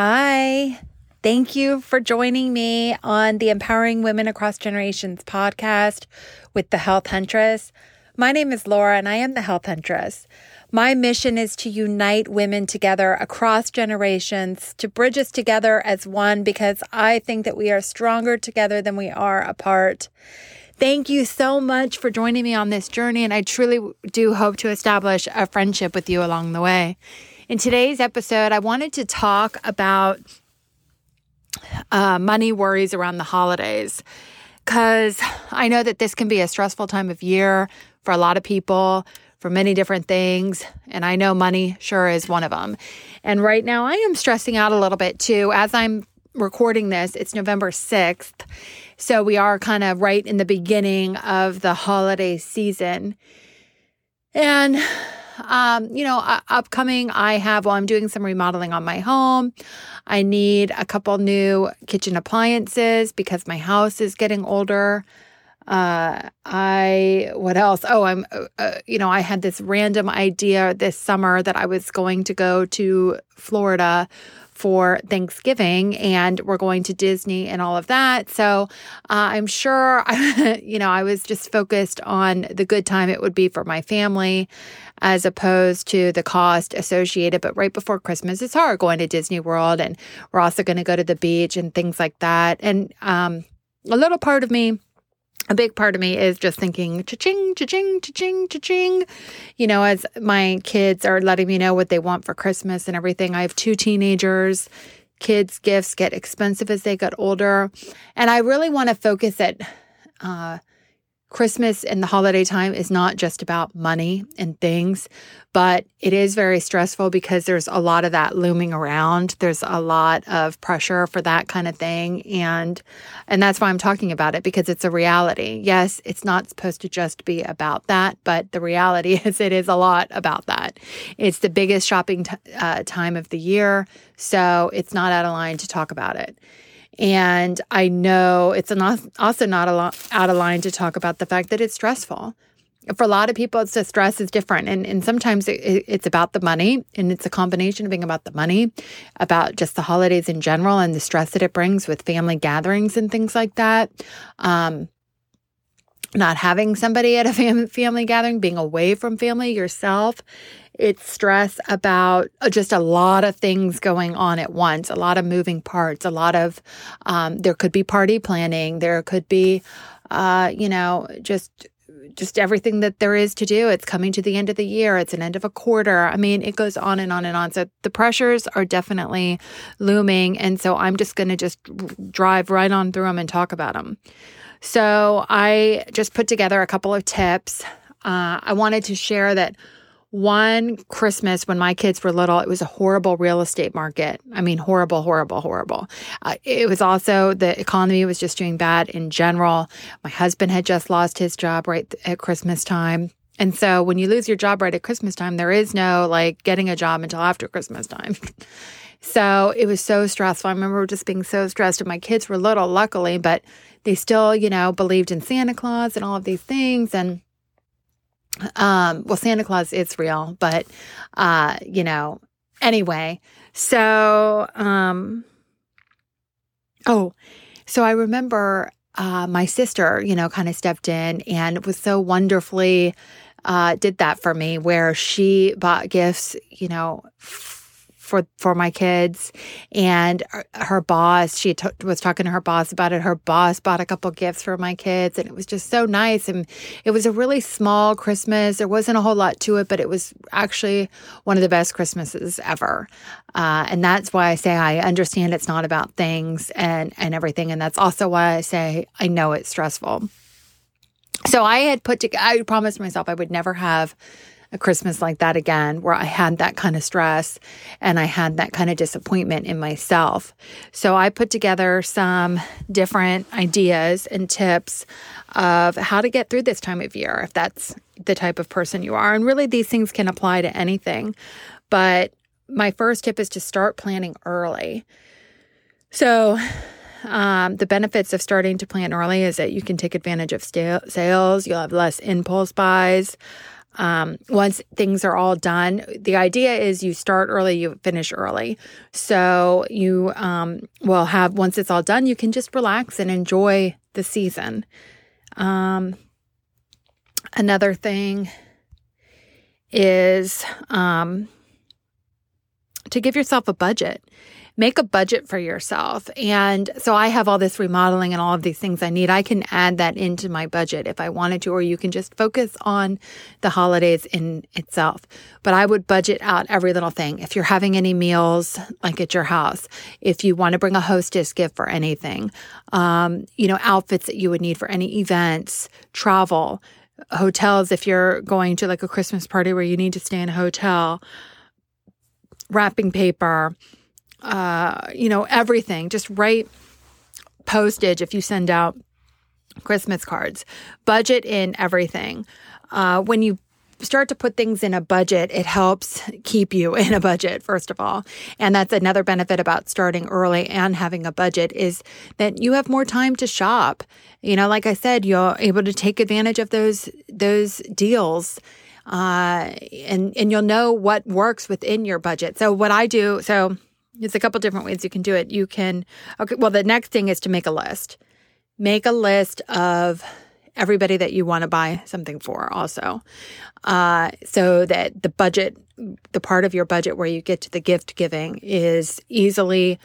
Hi. Thank you for joining me on the Empowering Women Across Generations podcast with the Health Huntress. My name is Laura and I am the Health Huntress. My mission is to unite women together across generations, to bridge us together as one, because I think that we are stronger together than we are apart. Thank you so much for joining me on this journey, and I truly do hope to establish a friendship with you along the way. In today's episode, I wanted to talk about uh, money worries around the holidays because I know that this can be a stressful time of year for a lot of people for many different things. And I know money sure is one of them. And right now, I am stressing out a little bit too. As I'm recording this, it's November 6th. So we are kind of right in the beginning of the holiday season. And um, you know, uh, upcoming, I have, well, I'm doing some remodeling on my home. I need a couple new kitchen appliances because my house is getting older. Uh, I, what else? Oh, I'm, uh, uh you know, I had this random idea this summer that I was going to go to Florida for Thanksgiving and we're going to Disney and all of that. So uh, I'm sure, you know, I was just focused on the good time it would be for my family as opposed to the cost associated. But right before Christmas, it's hard going to Disney World and we're also going to go to the beach and things like that. And um, a little part of me, a big part of me is just thinking cha-ching, cha-ching, cha-ching, cha-ching. You know, as my kids are letting me know what they want for Christmas and everything. I have two teenagers. Kids' gifts get expensive as they get older. And I really want to focus it uh, Christmas and the holiday time is not just about money and things, but it is very stressful because there's a lot of that looming around. There's a lot of pressure for that kind of thing and and that's why I'm talking about it because it's a reality. Yes, it's not supposed to just be about that, but the reality is it is a lot about that. It's the biggest shopping t- uh, time of the year, so it's not out of line to talk about it. And I know it's also not out of line to talk about the fact that it's stressful. For a lot of people, it's stress is different. And, and sometimes it, it's about the money, and it's a combination of being about the money, about just the holidays in general and the stress that it brings with family gatherings and things like that. Um, not having somebody at a family gathering, being away from family yourself, it's stress about uh, just a lot of things going on at once, a lot of moving parts, a lot of, um, there could be party planning, there could be, uh, you know, just just everything that there is to do. It's coming to the end of the year. It's an end of a quarter. I mean, it goes on and on and on. So the pressures are definitely looming. And so I'm just going to just drive right on through them and talk about them. So I just put together a couple of tips. Uh, I wanted to share that one Christmas when my kids were little, it was a horrible real estate market. I mean, horrible, horrible, horrible. Uh, it was also the economy was just doing bad in general. My husband had just lost his job right at Christmas time. And so when you lose your job right at Christmas time, there is no like getting a job until after Christmas time. so it was so stressful. I remember just being so stressed, and my kids were little, luckily, but they still, you know, believed in Santa Claus and all of these things. And um, well, Santa Claus is real, but uh, you know, anyway. So, um, oh, so I remember uh, my sister, you know, kind of stepped in and was so wonderfully uh, did that for me, where she bought gifts, you know. For for my kids. And her boss she t- was talking to her boss about it. Her boss bought a couple gifts for my kids and it was just so nice. And it was a really small christmas. There wasn't a whole lot to it but it was actually one of the best christmases ever. Uh, and that's why i say i understand it's not about things and and everything. And that's also why i say i know it's stressful. So i had put to i promised myself i would never have a Christmas like that again, where I had that kind of stress and I had that kind of disappointment in myself. So I put together some different ideas and tips of how to get through this time of year, if that's the type of person you are. And really, these things can apply to anything. But my first tip is to start planning early. So, um, the benefits of starting to plan early is that you can take advantage of sales, you'll have less impulse buys. Um, once things are all done, the idea is you start early, you finish early. So you um, will have, once it's all done, you can just relax and enjoy the season. Um, another thing is um, to give yourself a budget make a budget for yourself. And so I have all this remodeling and all of these things I need. I can add that into my budget if I wanted to, or you can just focus on the holidays in itself. But I would budget out every little thing. If you're having any meals, like at your house, if you want to bring a hostess gift for anything, um, you know, outfits that you would need for any events, travel, hotels, if you're going to like a Christmas party where you need to stay in a hotel, wrapping paper, uh, you know, everything. Just write postage if you send out Christmas cards. Budget in everything. Uh, when you start to put things in a budget, it helps keep you in a budget, first of all. And that's another benefit about starting early and having a budget is that you have more time to shop. You know, like I said, you're able to take advantage of those those deals. Uh, and and you'll know what works within your budget. So what I do, so there's a couple different ways you can do it. You can, okay, well, the next thing is to make a list. Make a list of everybody that you want to buy something for, also. Uh, so that the budget, the part of your budget where you get to the gift giving is easily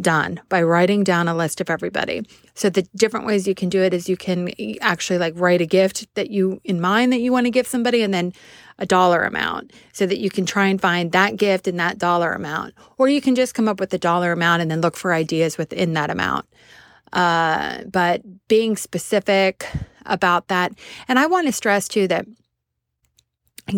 done by writing down a list of everybody. So the different ways you can do it is you can actually like write a gift that you in mind that you want to give somebody and then a dollar amount so that you can try and find that gift in that dollar amount. Or you can just come up with the dollar amount and then look for ideas within that amount. Uh, but being specific about that. And I want to stress too that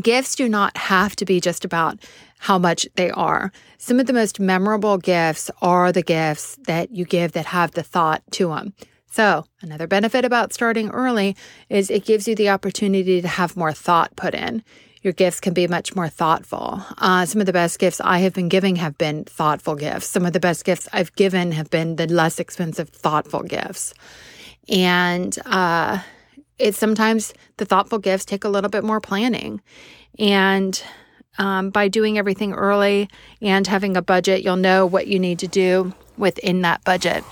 gifts do not have to be just about how much they are. Some of the most memorable gifts are the gifts that you give that have the thought to them. So, another benefit about starting early is it gives you the opportunity to have more thought put in your gifts can be much more thoughtful. Uh, some of the best gifts I have been giving have been thoughtful gifts. Some of the best gifts I've given have been the less expensive, thoughtful gifts. And uh, it's sometimes the thoughtful gifts take a little bit more planning. And um, by doing everything early and having a budget, you'll know what you need to do within that budget.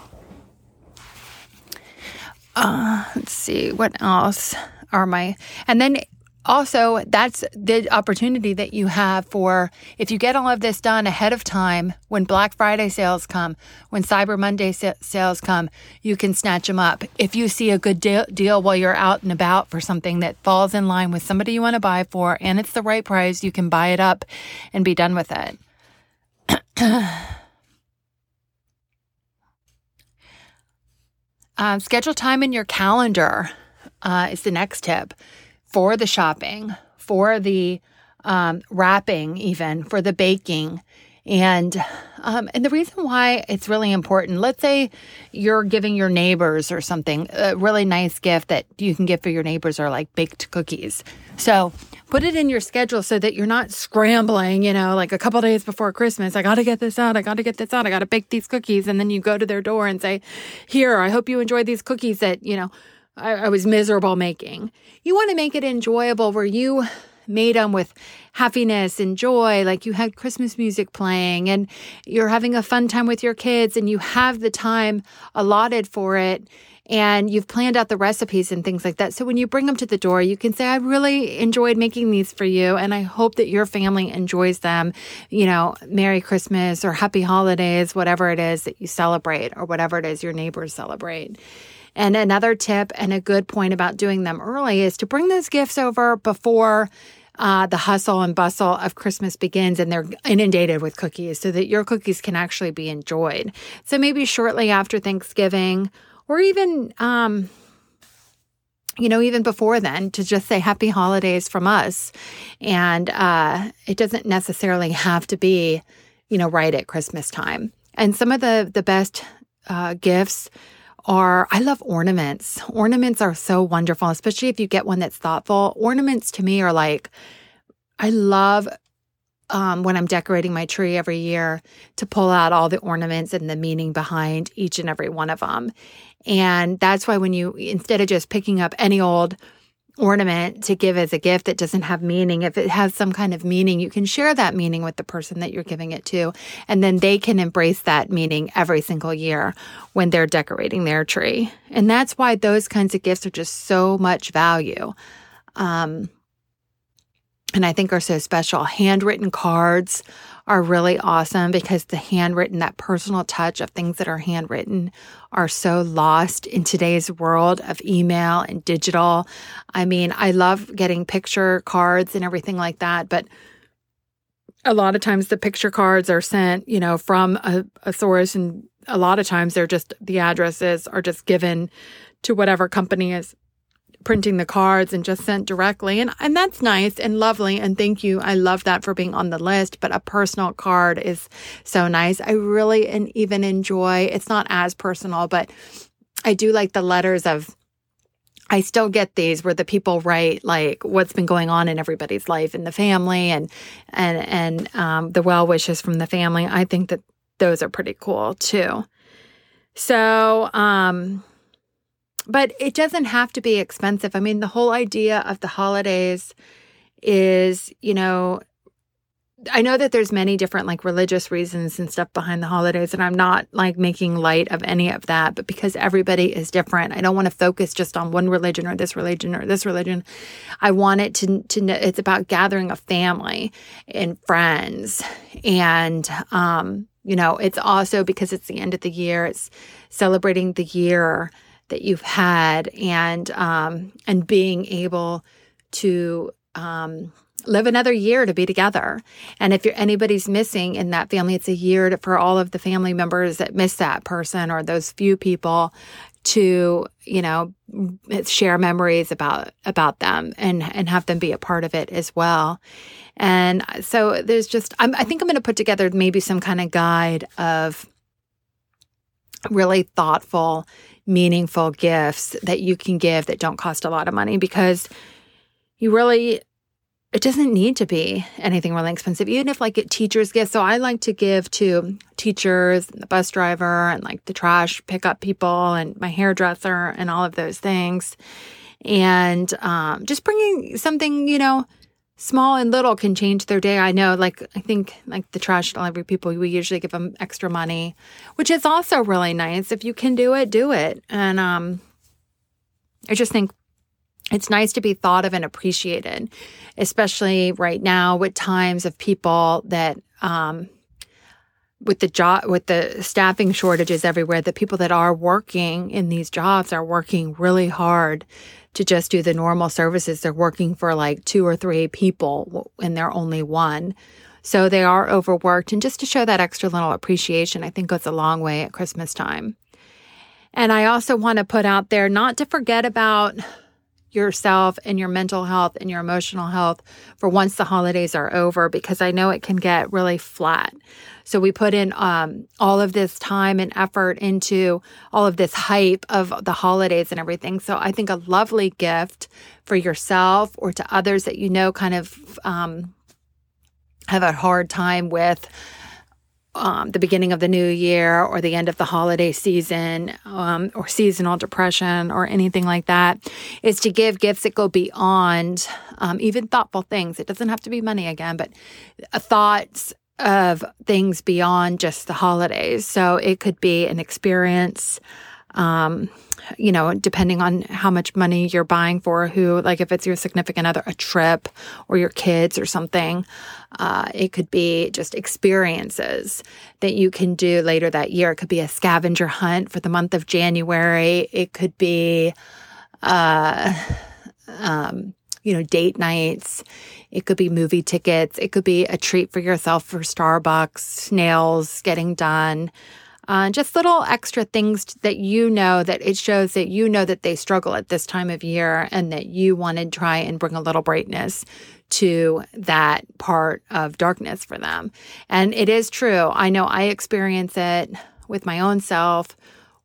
Uh, let's see, what else are my, and then also, that's the opportunity that you have for if you get all of this done ahead of time, when Black Friday sales come, when Cyber Monday sa- sales come, you can snatch them up. If you see a good de- deal while you're out and about for something that falls in line with somebody you want to buy for and it's the right price, you can buy it up and be done with it. um, schedule time in your calendar uh, is the next tip for the shopping, for the um, wrapping, even for the baking. And um, and the reason why it's really important, let's say you're giving your neighbors or something a really nice gift that you can give for your neighbors are like baked cookies. So put it in your schedule so that you're not scrambling, you know, like a couple days before Christmas. I got to get this out. I got to get this out. I got to bake these cookies. And then you go to their door and say, Here, I hope you enjoy these cookies that, you know, I, I was miserable making. You want to make it enjoyable where you made them with happiness and joy, like you had Christmas music playing and you're having a fun time with your kids and you have the time allotted for it and you've planned out the recipes and things like that. So when you bring them to the door, you can say, I really enjoyed making these for you and I hope that your family enjoys them. You know, Merry Christmas or Happy Holidays, whatever it is that you celebrate or whatever it is your neighbors celebrate. And another tip and a good point about doing them early is to bring those gifts over before uh, the hustle and bustle of Christmas begins and they're inundated with cookies so that your cookies can actually be enjoyed. So maybe shortly after Thanksgiving or even, um, you know, even before then, to just say happy holidays from us. And uh, it doesn't necessarily have to be, you know, right at Christmas time. And some of the, the best uh, gifts are I love ornaments. Ornaments are so wonderful, especially if you get one that's thoughtful. Ornaments to me are like, I love um, when I'm decorating my tree every year to pull out all the ornaments and the meaning behind each and every one of them. And that's why when you, instead of just picking up any old ornament to give as a gift that doesn't have meaning, if it has some kind of meaning, you can share that meaning with the person that you're giving it to. And then they can embrace that meaning every single year when they're decorating their tree. And that's why those kinds of gifts are just so much value. Um, and I think are so special. Handwritten cards are really awesome because the handwritten, that personal touch of things that are handwritten are so lost in today's world of email and digital. I mean, I love getting picture cards and everything like that, but a lot of times the picture cards are sent, you know, from a, a source and a lot of times they're just the addresses are just given to whatever company is printing the cards and just sent directly. And, and that's nice and lovely. And thank you. I love that for being on the list. But a personal card is so nice. I really and even enjoy, it's not as personal, but I do like the letters of, I still get these where the people write like what's been going on in everybody's life in the family and and and um, the well wishes from the family. I think that those are pretty cool too. So um, but it doesn't have to be expensive. I mean, the whole idea of the holidays is, you know, I know that there's many different like religious reasons and stuff behind the holidays and I'm not like making light of any of that but because everybody is different I don't want to focus just on one religion or this religion or this religion I want it to to know it's about gathering a family and friends and um you know it's also because it's the end of the year it's celebrating the year that you've had and um, and being able to um, live another year to be together. And if anybody's missing in that family, it's a year to, for all of the family members that miss that person or those few people to you know share memories about about them and and have them be a part of it as well and so there's just I'm, i think i'm going to put together maybe some kind of guide of really thoughtful meaningful gifts that you can give that don't cost a lot of money because you really it doesn't need to be anything really expensive even if like teachers gifts so i like to give to teachers and the bus driver and like the trash pickup people and my hairdresser and all of those things. And um, just bringing something you know small and little can change their day. I know, like, I think, like the trash delivery people, we usually give them extra money, which is also really nice. If you can do it, do it. And um, I just think it's nice to be thought of and appreciated, especially right now with times of people that, um, with the job with the staffing shortages everywhere the people that are working in these jobs are working really hard to just do the normal services. They're working for like two or three people and they're only one. So they are overworked. And just to show that extra little appreciation, I think goes a long way at Christmas time. And I also want to put out there not to forget about yourself and your mental health and your emotional health for once the holidays are over because I know it can get really flat. So we put in um, all of this time and effort into all of this hype of the holidays and everything. So I think a lovely gift for yourself or to others that you know kind of um, have a hard time with um, the beginning of the new year or the end of the holiday season um, or seasonal depression or anything like that is to give gifts that go beyond um, even thoughtful things. It doesn't have to be money again, but uh, thoughts of things beyond just the holidays. So it could be an experience. Um, you know, depending on how much money you're buying for who, like if it's your significant other, a trip or your kids or something. Uh, it could be just experiences that you can do later that year. It could be a scavenger hunt for the month of January. It could be, uh, um, you know, date nights. It could be movie tickets. It could be a treat for yourself for Starbucks, nails getting done. Uh, just little extra things that you know that it shows that you know that they struggle at this time of year and that you want to try and bring a little brightness to that part of darkness for them. And it is true. I know I experience it with my own self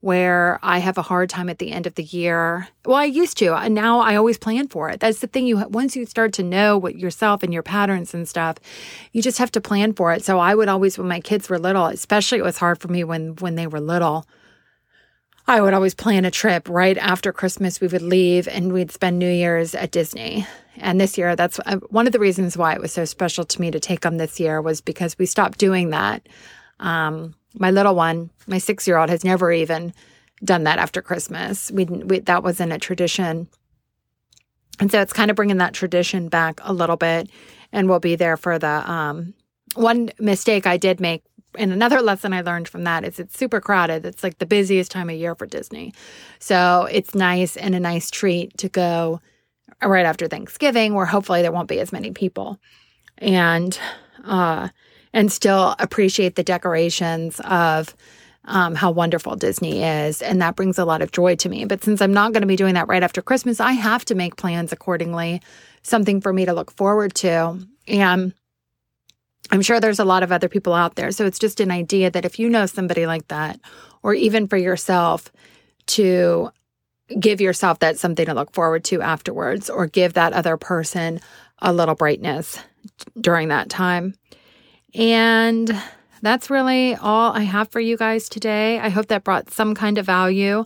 where I have a hard time at the end of the year. Well, I used to, and now I always plan for it. That's the thing. You once you start to know what yourself and your patterns and stuff, you just have to plan for it. So I would always, when my kids were little, especially it was hard for me when when they were little. I would always plan a trip right after Christmas. We would leave and we'd spend New Year's at Disney. And this year, that's uh, one of the reasons why it was so special to me to take them this year was because we stopped doing that. Um, my little one, my six year old, has never even done that after Christmas. We, we that wasn't a tradition, and so it's kind of bringing that tradition back a little bit. And we'll be there for the um, one mistake I did make. And another lesson I learned from that is it's super crowded. It's like the busiest time of year for Disney. So it's nice and a nice treat to go right after Thanksgiving, where hopefully there won't be as many people. And uh, and still appreciate the decorations of um, how wonderful Disney is. And that brings a lot of joy to me. But since I'm not going to be doing that right after Christmas, I have to make plans accordingly, something for me to look forward to. And I'm sure there's a lot of other people out there. So it's just an idea that if you know somebody like that, or even for yourself, to give yourself that something to look forward to afterwards, or give that other person a little brightness during that time. And that's really all I have for you guys today. I hope that brought some kind of value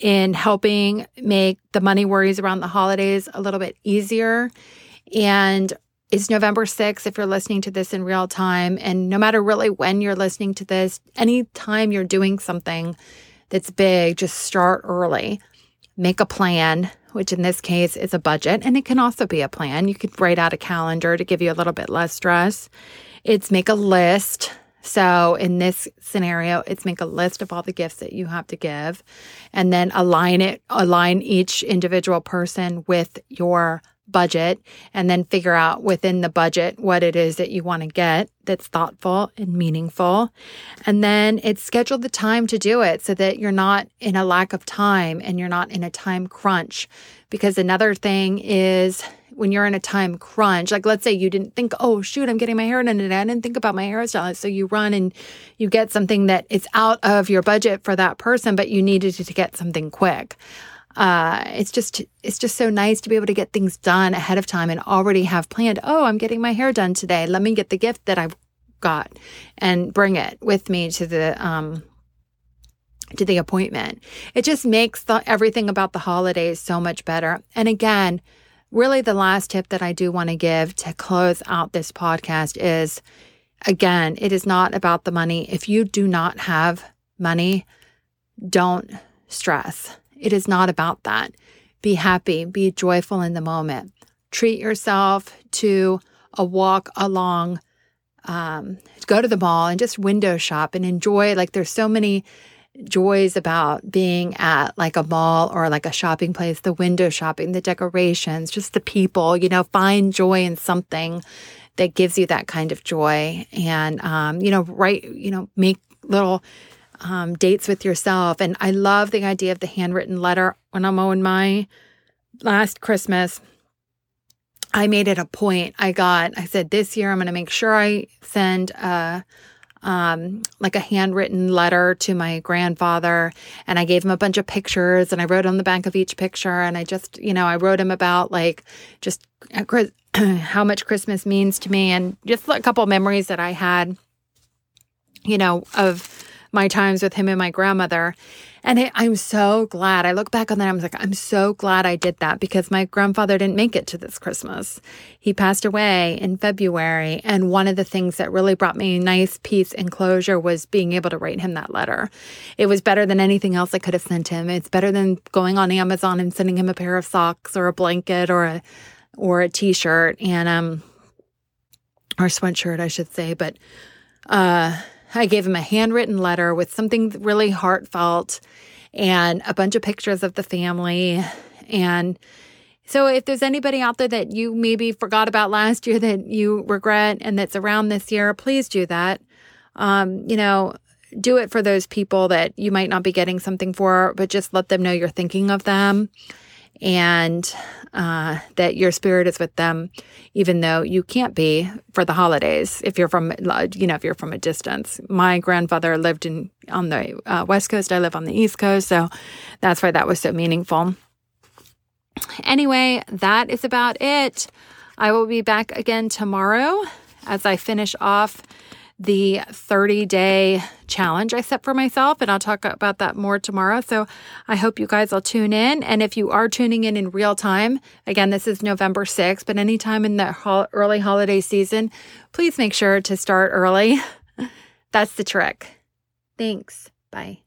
in helping make the money worries around the holidays a little bit easier. And it's November 6th if you're listening to this in real time. And no matter really when you're listening to this, anytime you're doing something that's big, just start early. Make a plan, which in this case is a budget. And it can also be a plan. You could write out a calendar to give you a little bit less stress. It's make a list so in this scenario, it's make a list of all the gifts that you have to give and then align it, align each individual person with your budget and then figure out within the budget what it is that you want to get that's thoughtful and meaningful. And then it's schedule the time to do it so that you're not in a lack of time and you're not in a time crunch. Because another thing is when you're in a time crunch, like let's say you didn't think, oh, shoot, I'm getting my hair done today. I didn't think about my hairstylist. So you run and you get something that is out of your budget for that person, but you needed to get something quick. Uh, it's just it's just so nice to be able to get things done ahead of time and already have planned. Oh, I'm getting my hair done today. Let me get the gift that I've got and bring it with me to the um, to the appointment. It just makes the, everything about the holidays so much better. And again, really the last tip that I do want to give to close out this podcast is again, it is not about the money. If you do not have money, don't stress. It is not about that. Be happy, be joyful in the moment. Treat yourself to a walk along, um, go to the mall and just window shop and enjoy. Like, there's so many joys about being at like a mall or like a shopping place, the window shopping, the decorations, just the people, you know, find joy in something that gives you that kind of joy. And, um, you know, write, you know, make little um, dates with yourself. And I love the idea of the handwritten letter. When I'm on my last Christmas, I made it a point. I got, I said, this year I'm going to make sure I send a, um, like a handwritten letter to my grandfather. And I gave him a bunch of pictures and I wrote on the back of each picture. And I just, you know, I wrote him about like just how much Christmas means to me and just a couple memories that I had, you know, of my times with him and my grandmother. And it, I'm so glad. I look back on that. I was like, I'm so glad I did that because my grandfather didn't make it to this Christmas. He passed away in February. And one of the things that really brought me nice peace and closure was being able to write him that letter. It was better than anything else I could have sent him. It's better than going on Amazon and sending him a pair of socks or a blanket or a or a t-shirt and um or sweatshirt, I should say. But uh I gave him a handwritten letter with something really heartfelt and a bunch of pictures of the family. And so, if there's anybody out there that you maybe forgot about last year that you regret and that's around this year, please do that. Um, you know, do it for those people that you might not be getting something for, but just let them know you're thinking of them and uh, that your spirit is with them, even though you can't be for the holidays if you're from, you know, if you're from a distance. My grandfather lived in on the uh, west coast. I live on the east coast, so that's why that was so meaningful. Anyway, that is about it. I will be back again tomorrow as I finish off the 30 day challenge I set for myself. And I'll talk about that more tomorrow. So I hope you guys will tune in. And if you are tuning in in real time, again, this is November 6th, but anytime in the ho- early holiday season, please make sure to start early. That's the trick. Thanks. Bye.